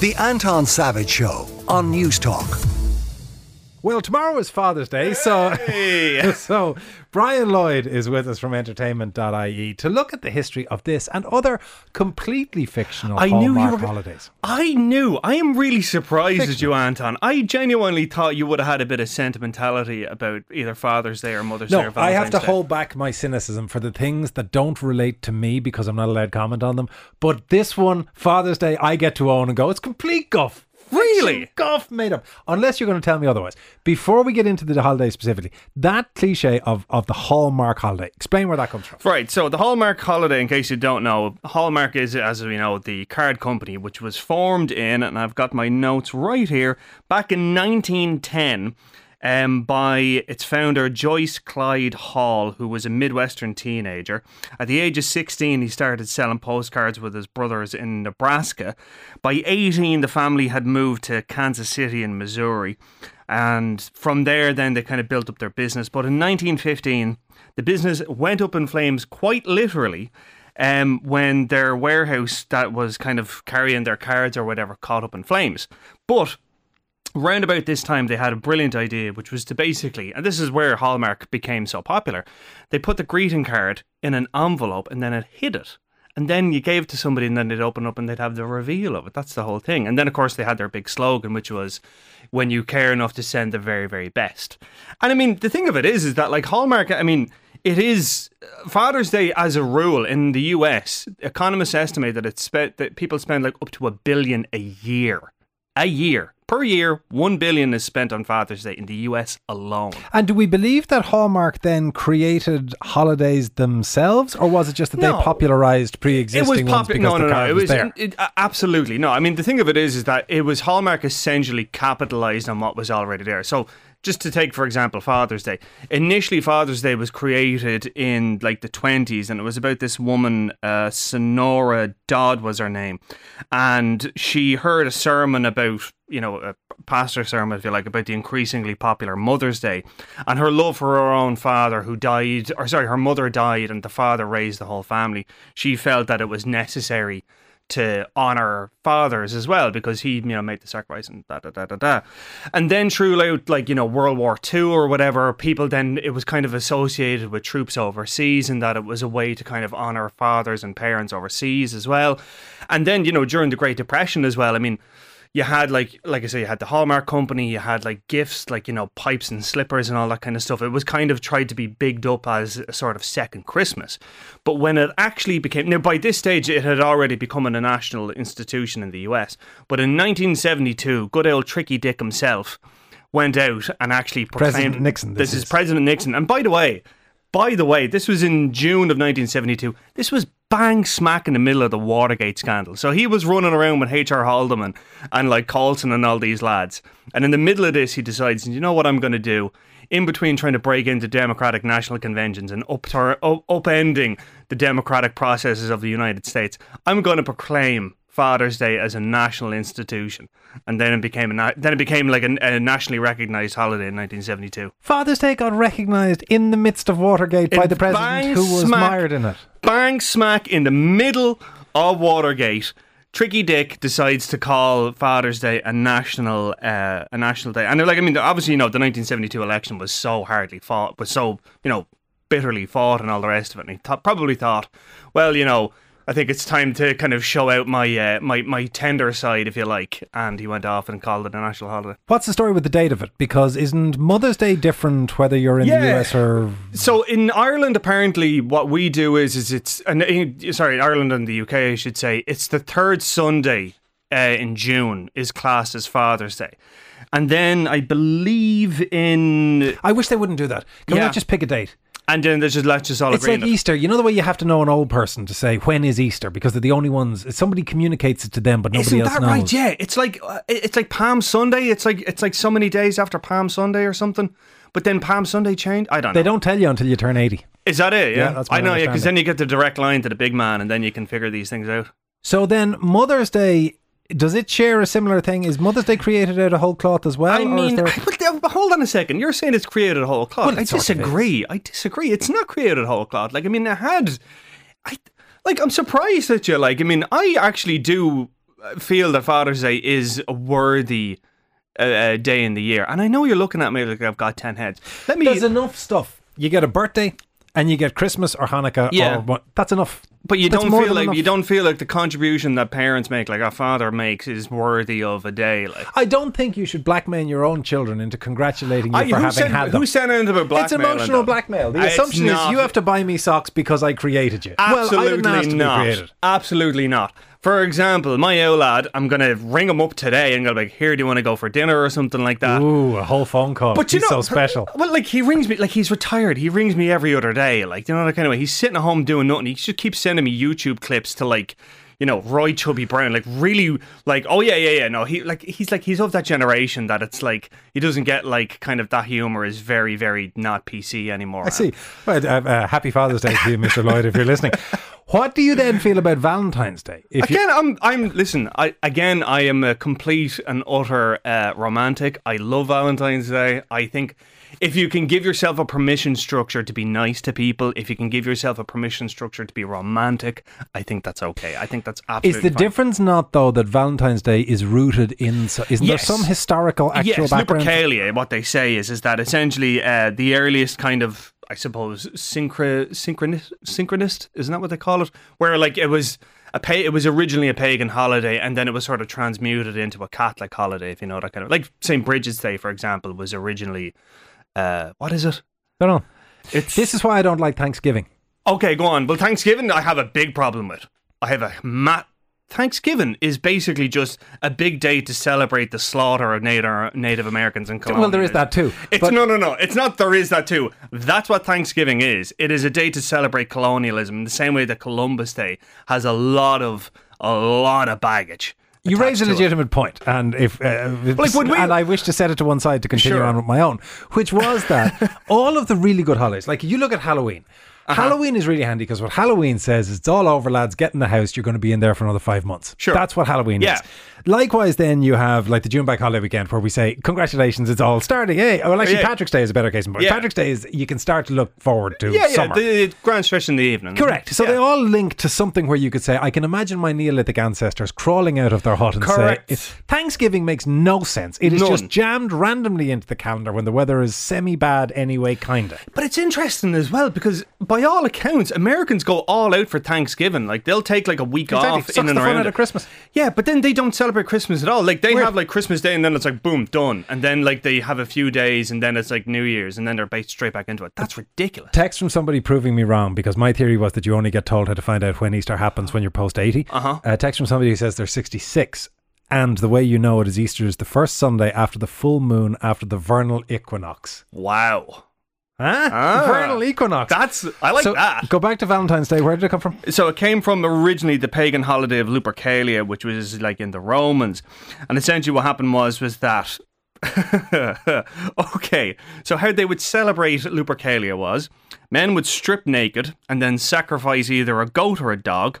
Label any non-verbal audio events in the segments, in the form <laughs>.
The Anton Savage Show on Newstalk. Well, tomorrow is Father's Day, so <laughs> so Brian Lloyd is with us from entertainment.ie to look at the history of this and other completely fictional I knew you Hallmark were. holidays. I knew. I am really surprised at you, Anton. I genuinely thought you would have had a bit of sentimentality about either Father's Day or Mother's Day. No, or I have to Day. hold back my cynicism for the things that don't relate to me because I'm not allowed to comment on them. But this one, Father's Day, I get to own and go, it's complete guff. Really? Guff made up. Unless you're going to tell me otherwise. Before we get into the holiday specifically, that cliche of, of the Hallmark holiday, explain where that comes from. Right, so the Hallmark holiday, in case you don't know, Hallmark is, as we know, the card company which was formed in, and I've got my notes right here, back in 1910 um, by its founder, Joyce Clyde Hall, who was a Midwestern teenager. At the age of 16, he started selling postcards with his brothers in Nebraska. By 18, the family had moved to Kansas City in Missouri. And from there, then they kind of built up their business. But in 1915, the business went up in flames quite literally um, when their warehouse that was kind of carrying their cards or whatever caught up in flames. But round about this time, they had a brilliant idea, which was to basically, and this is where Hallmark became so popular, they put the greeting card in an envelope and then it hid it. And then you gave it to somebody, and then they'd open up and they'd have the reveal of it. That's the whole thing. And then, of course, they had their big slogan, which was, "When you care enough to send the very, very best." And I mean, the thing of it is, is that like Hallmark, I mean, it is uh, Father's Day as a rule in the U.S. Economists estimate that it's spent that people spend like up to a billion a year, a year per year. One billion is spent on Father's Day in the U.S. alone. And do we believe that Hallmark then created holidays themselves, or was it just that No. they popularized pre-existing it was ones because No, the no, no. It was, was there? it, absolutely no. I mean, the thing of it is, is that it was Hallmark essentially capitalized on what was already there. So, just to take for example, Father's Day. Initially, Father's Day was created in like the twenties, and it was about this woman, uh, Sonora Dodd was her name, and she heard a sermon about you know a pastor sermon, if you like, about the increasingly popular Mother's Day, and her love for her own father who died, or sorry, her mother died, and the father raised the whole family. She felt that it was necessary to honor fathers as well because he you know made the sacrifice and da da da da da. And then throughout like you know World War II or whatever people then it was kind of associated with troops overseas and that it was a way to kind of honor fathers and parents overseas as well. And then you know during the Great Depression as well I mean you had like like I say, you had the Hallmark company, you had like gifts like, you know, pipes and slippers and all that kind of stuff. It was kind of tried to be bigged up as a sort of second Christmas. But when it actually became now by this stage it had already become a national institution in the US. But in 1972, good old Tricky Dick himself went out and actually proclaimed President Nixon, This, this is is. President Nixon. And by the way, by the way, this was in June of 1972. This was bang smack in the middle of the Watergate scandal. So he was running around with H.R. Haldeman and like Colson and all these lads. And in the middle of this, he decides, you know what I'm going to do? In between trying to break into Democratic national conventions and uptur- up- upending the democratic processes of the United States, I'm going to proclaim Father's Day as a national institution, and then it became a na- then it became like a, a nationally recognized holiday in 1972. Father's Day got recognised in the midst of Watergate by the president who was smack- mired in it. Bang smack in the middle of Watergate. Tricky Dick decides to call Father's Day a national uh, a national day, and they're like, I mean, obviously, you know, the 1972 election was so hardly fought, was so you know bitterly fought, and all the rest of it. And he thought, probably thought, well, you know, I think it's time to kind of show out my uh, my my tender side, if you like. And he went off and called it a national holiday. What's the story with the date of it? Because isn't Mother's Day different whether you're in the US or So in Ireland, apparently, what we do is is it's and uh, sorry, Ireland and the UK, I should say, it's the third Sunday uh, in June is classed as Father's Day, and then I believe in I wish they wouldn't do that. Can we not just pick a date? And then there's just let's just all It's agree. like on it. Easter. You know the way you have to know an old person to say when is Easter because they're the only ones. Somebody communicates it to them, but nobody Isn't else that knows. right? Yeah, it's like uh, it's like Palm Sunday. It's like it's like so many days after Palm Sunday or something. But then Palm Sunday changed. I don't know. They don't tell you until you turn eighty. Is that it? Yeah, Yeah, that's I know. Yeah, because then you get the direct line to the big man, and then you can figure these things out. So then Mother's Day. Does it share a similar thing? Is Mother's Day created out of whole cloth as well? I mean, there- uh, hold on a second. You're saying it's created whole cloth. Well, I it sort of disagree. I disagree. It's not created whole cloth. Like, I mean, it had. I like. I'm surprised at you. Like, I mean, I actually do feel that Father's Day is a worthy uh, uh, day in the year. And I know you're looking at me like I've got 10 heads. Let me. There's enough stuff. You get a birthday and you get Christmas or Hanukkah Yeah. or. That's enough. But you That's don't feel like enough. you don't feel like the contribution that parents make, like a father makes, is worthy of a day. Like I don't think you should blackmail your own children into congratulating you I- for having said, had them. who said anything about blackmail? it's emotional blackmail. The It's assumption is you have to buy me socks because I created you. well, Absolutely didn't ask to be created. Absolutely not. For example, my old lad, I'm gonna ring him up today and go like, "Here, do you want to go for dinner or something like that?" Ooh, a whole phone call. But you He's know, so special. Well, like he rings me, like he's retired. He rings me every other day, like you know that kind of way. He's sitting at home doing nothing. He just keeps sending me YouTube clips to like, you know, Roy Chubby Brown, like really, like oh yeah, yeah, yeah. No, he like he's like he's of that generation that it's like he doesn't get like kind of that humor is very, very not PC anymore. I see. Well, uh, uh, happy Father's Day to you, Mr. Lloyd, if you're listening. <laughs> What do you then feel about Valentine's Day? If you, Again, I'm. I'm. Listen. I again. I am a complete and utter uh, romantic. I love Valentine's Day. I think if you can give yourself a permission structure to be nice to people, if you can give yourself a permission structure to be romantic, I think that's okay. I think that's absolutely. is the fine. difference not though that Valentine's Day is rooted in? so- Isn't Yes. there some historical actual yes, background? Lupercalia. What they say is is that essentially uh, the earliest kind of I suppose synchro synchronist synchronist isn't that what they call it? Where like it was a pa- it was originally a pagan holiday and then it was sort of transmuted into a Catholic holiday, if you know that kind of like St Bridget's Day, for example, was originally uh, what is it? I don't know. It's This is why I don't like Thanksgiving. Okay, go on. Well, Thanksgiving, I have a big problem with. I have a ma- Thanksgiving is basically just a big day to celebrate the slaughter of Native Native Americans and colonialism. Well, there is that too. It's no, no, no. It's not. There is that too. That's what Thanksgiving is. It is a day to celebrate colonialism the same way that Columbus Day has a lot of a lot of baggage. You raise a legitimate point, and if, uh, Like, we- and I wish to set it to one side to continue Sure. on with my own, which was that <laughs> all of the really good holidays, like you look at Halloween. Uh-huh. Halloween is really handy because what Halloween says is it's all over, lads. Get in the house. You're going to be in there for another five months. Sure. That's what Halloween Yeah. is. Likewise, then you have like the June Bank Holiday weekend where we say, "Congratulations, it's all starting." Hey, well, actually, Yeah. Patrick's Day is a better case. Yeah. Patrick's Day is you can start to look forward to Yeah, yeah. summer. The grand stretch in the evening. Correct. So Yeah. they all link to something where you could say, I can imagine my Neolithic ancestors crawling out of their hut and Correct. say, Thanksgiving makes no sense. It is None. just jammed randomly into the calendar when the weather is semi bad anyway, kinda. But it's interesting as well because, by all accounts, Americans go all out for Thanksgiving. Like they'll take like a week Exactly. off Sucks in and the fun around of Christmas. Yeah, but then they don't celebrate Christmas at all. Like they Weird. have like Christmas Day and then it's like boom done, and then like they have a few days and then it's like New Year's and then they're based straight back into it. That's ridiculous. Text from somebody proving me wrong because my theory was that you only get told how to find out when Easter happens when you're post 80. Uh-huh. Uh, text from somebody who says they're 66. And the way you know it is Easter is the first Sunday after the full moon after the vernal equinox. Wow, Huh? Ah. vernal equinox. that's I like so that. go back to Valentine's Day. Where did it come from? So it came from originally the pagan holiday of Lupercalia, which was like in the Romans, and essentially what happened was was that. <laughs> okay, so how they would celebrate Lupercalia was men would strip naked and then sacrifice either a goat or a dog.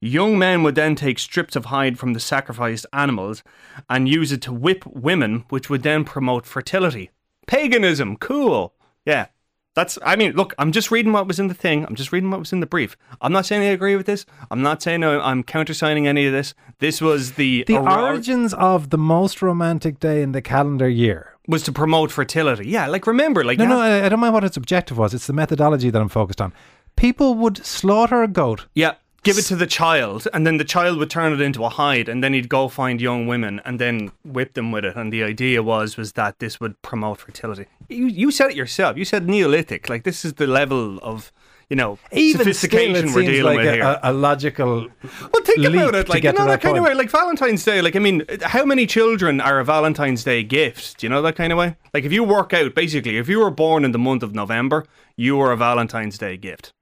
Young men would then take strips of hide from the sacrificed animals and use it to whip women, which would then promote fertility. Paganism, cool. Yeah. That's, I mean, look, I'm just reading what was in the thing. I'm just reading what was in the brief. I'm not saying I agree with this. I'm not saying I'm countersigning any of this. This was the, The ori- origins of the most romantic day in the calendar year. was to promote fertility. Yeah, like remember, like No, no, I, I don't mind what its objective was. It's the methodology that I'm focused on. People would slaughter a goat. yeah, give it to the child, and then the child would turn it into a hide, and then he'd go find young women and then whip them with it. And the idea was was that this would promote fertility. You you said it yourself. You said Neolithic. Like this is the level of you know Even sophistication still, it we're seems dealing like with a, here. a, a logical. Well, think about it. Like, you know, that that kind of way. Like Valentine's Day. Like, I mean, how many children are a Valentine's Day gift? Do you know that kind of way? Like, if you work out, basically, if you were born in the month of November, you were a Valentine's Day gift.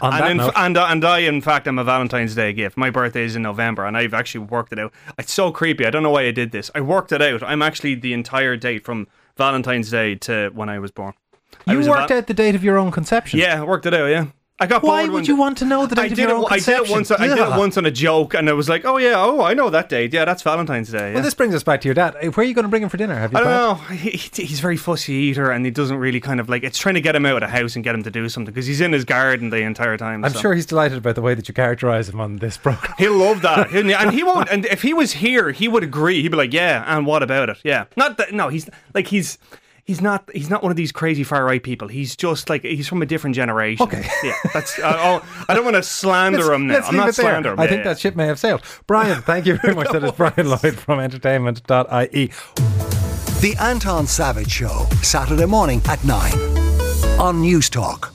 On and, in, note, and uh, and I, in fact, am a Valentine's Day gift. My birthday is in November, and I've actually worked it out. It's so creepy. I don't know why I did this. I worked it out. I'm actually the entire date from Valentine's Day to when I was born. You was worked val- out the date of your own conception. Yeah, I worked it out. Yeah. I got Why bored would you want to know the date I of did your it. own I did it once. I did it once on a joke, and I was like, "Oh yeah, oh I know that date. Yeah, that's Valentine's Day." Yeah. Well, this brings us back to your dad. Uh, Where are you going to bring him for dinner? Have you I don't planned? know. He, he- he's a very fussy eater, and he doesn't really kind of like. It's trying to get him out of the house and get him to do something because he's in his garden the entire time. I'm so. sure he's delighted about the way that you characterise him on this program. He'll love that, <laughs> He'll- and he won't. And if he was here, he would agree. He'd be like, "Yeah, and what about it? Yeah, not that. No, he's like he's he's not he's not one of these crazy far right people. He's just like he's from a different generation. Okay. <laughs> yeah. That's uh, oh, I don't want to slander him now. Let's I'm not it there. slandering him. I Yeah, think yeah. that ship may have sailed. Brian, thank you very much. That is <laughs> Brian Lloyd from entertainment.ie. The Anton Savage Show, Saturday morning at 9 on Newstalk.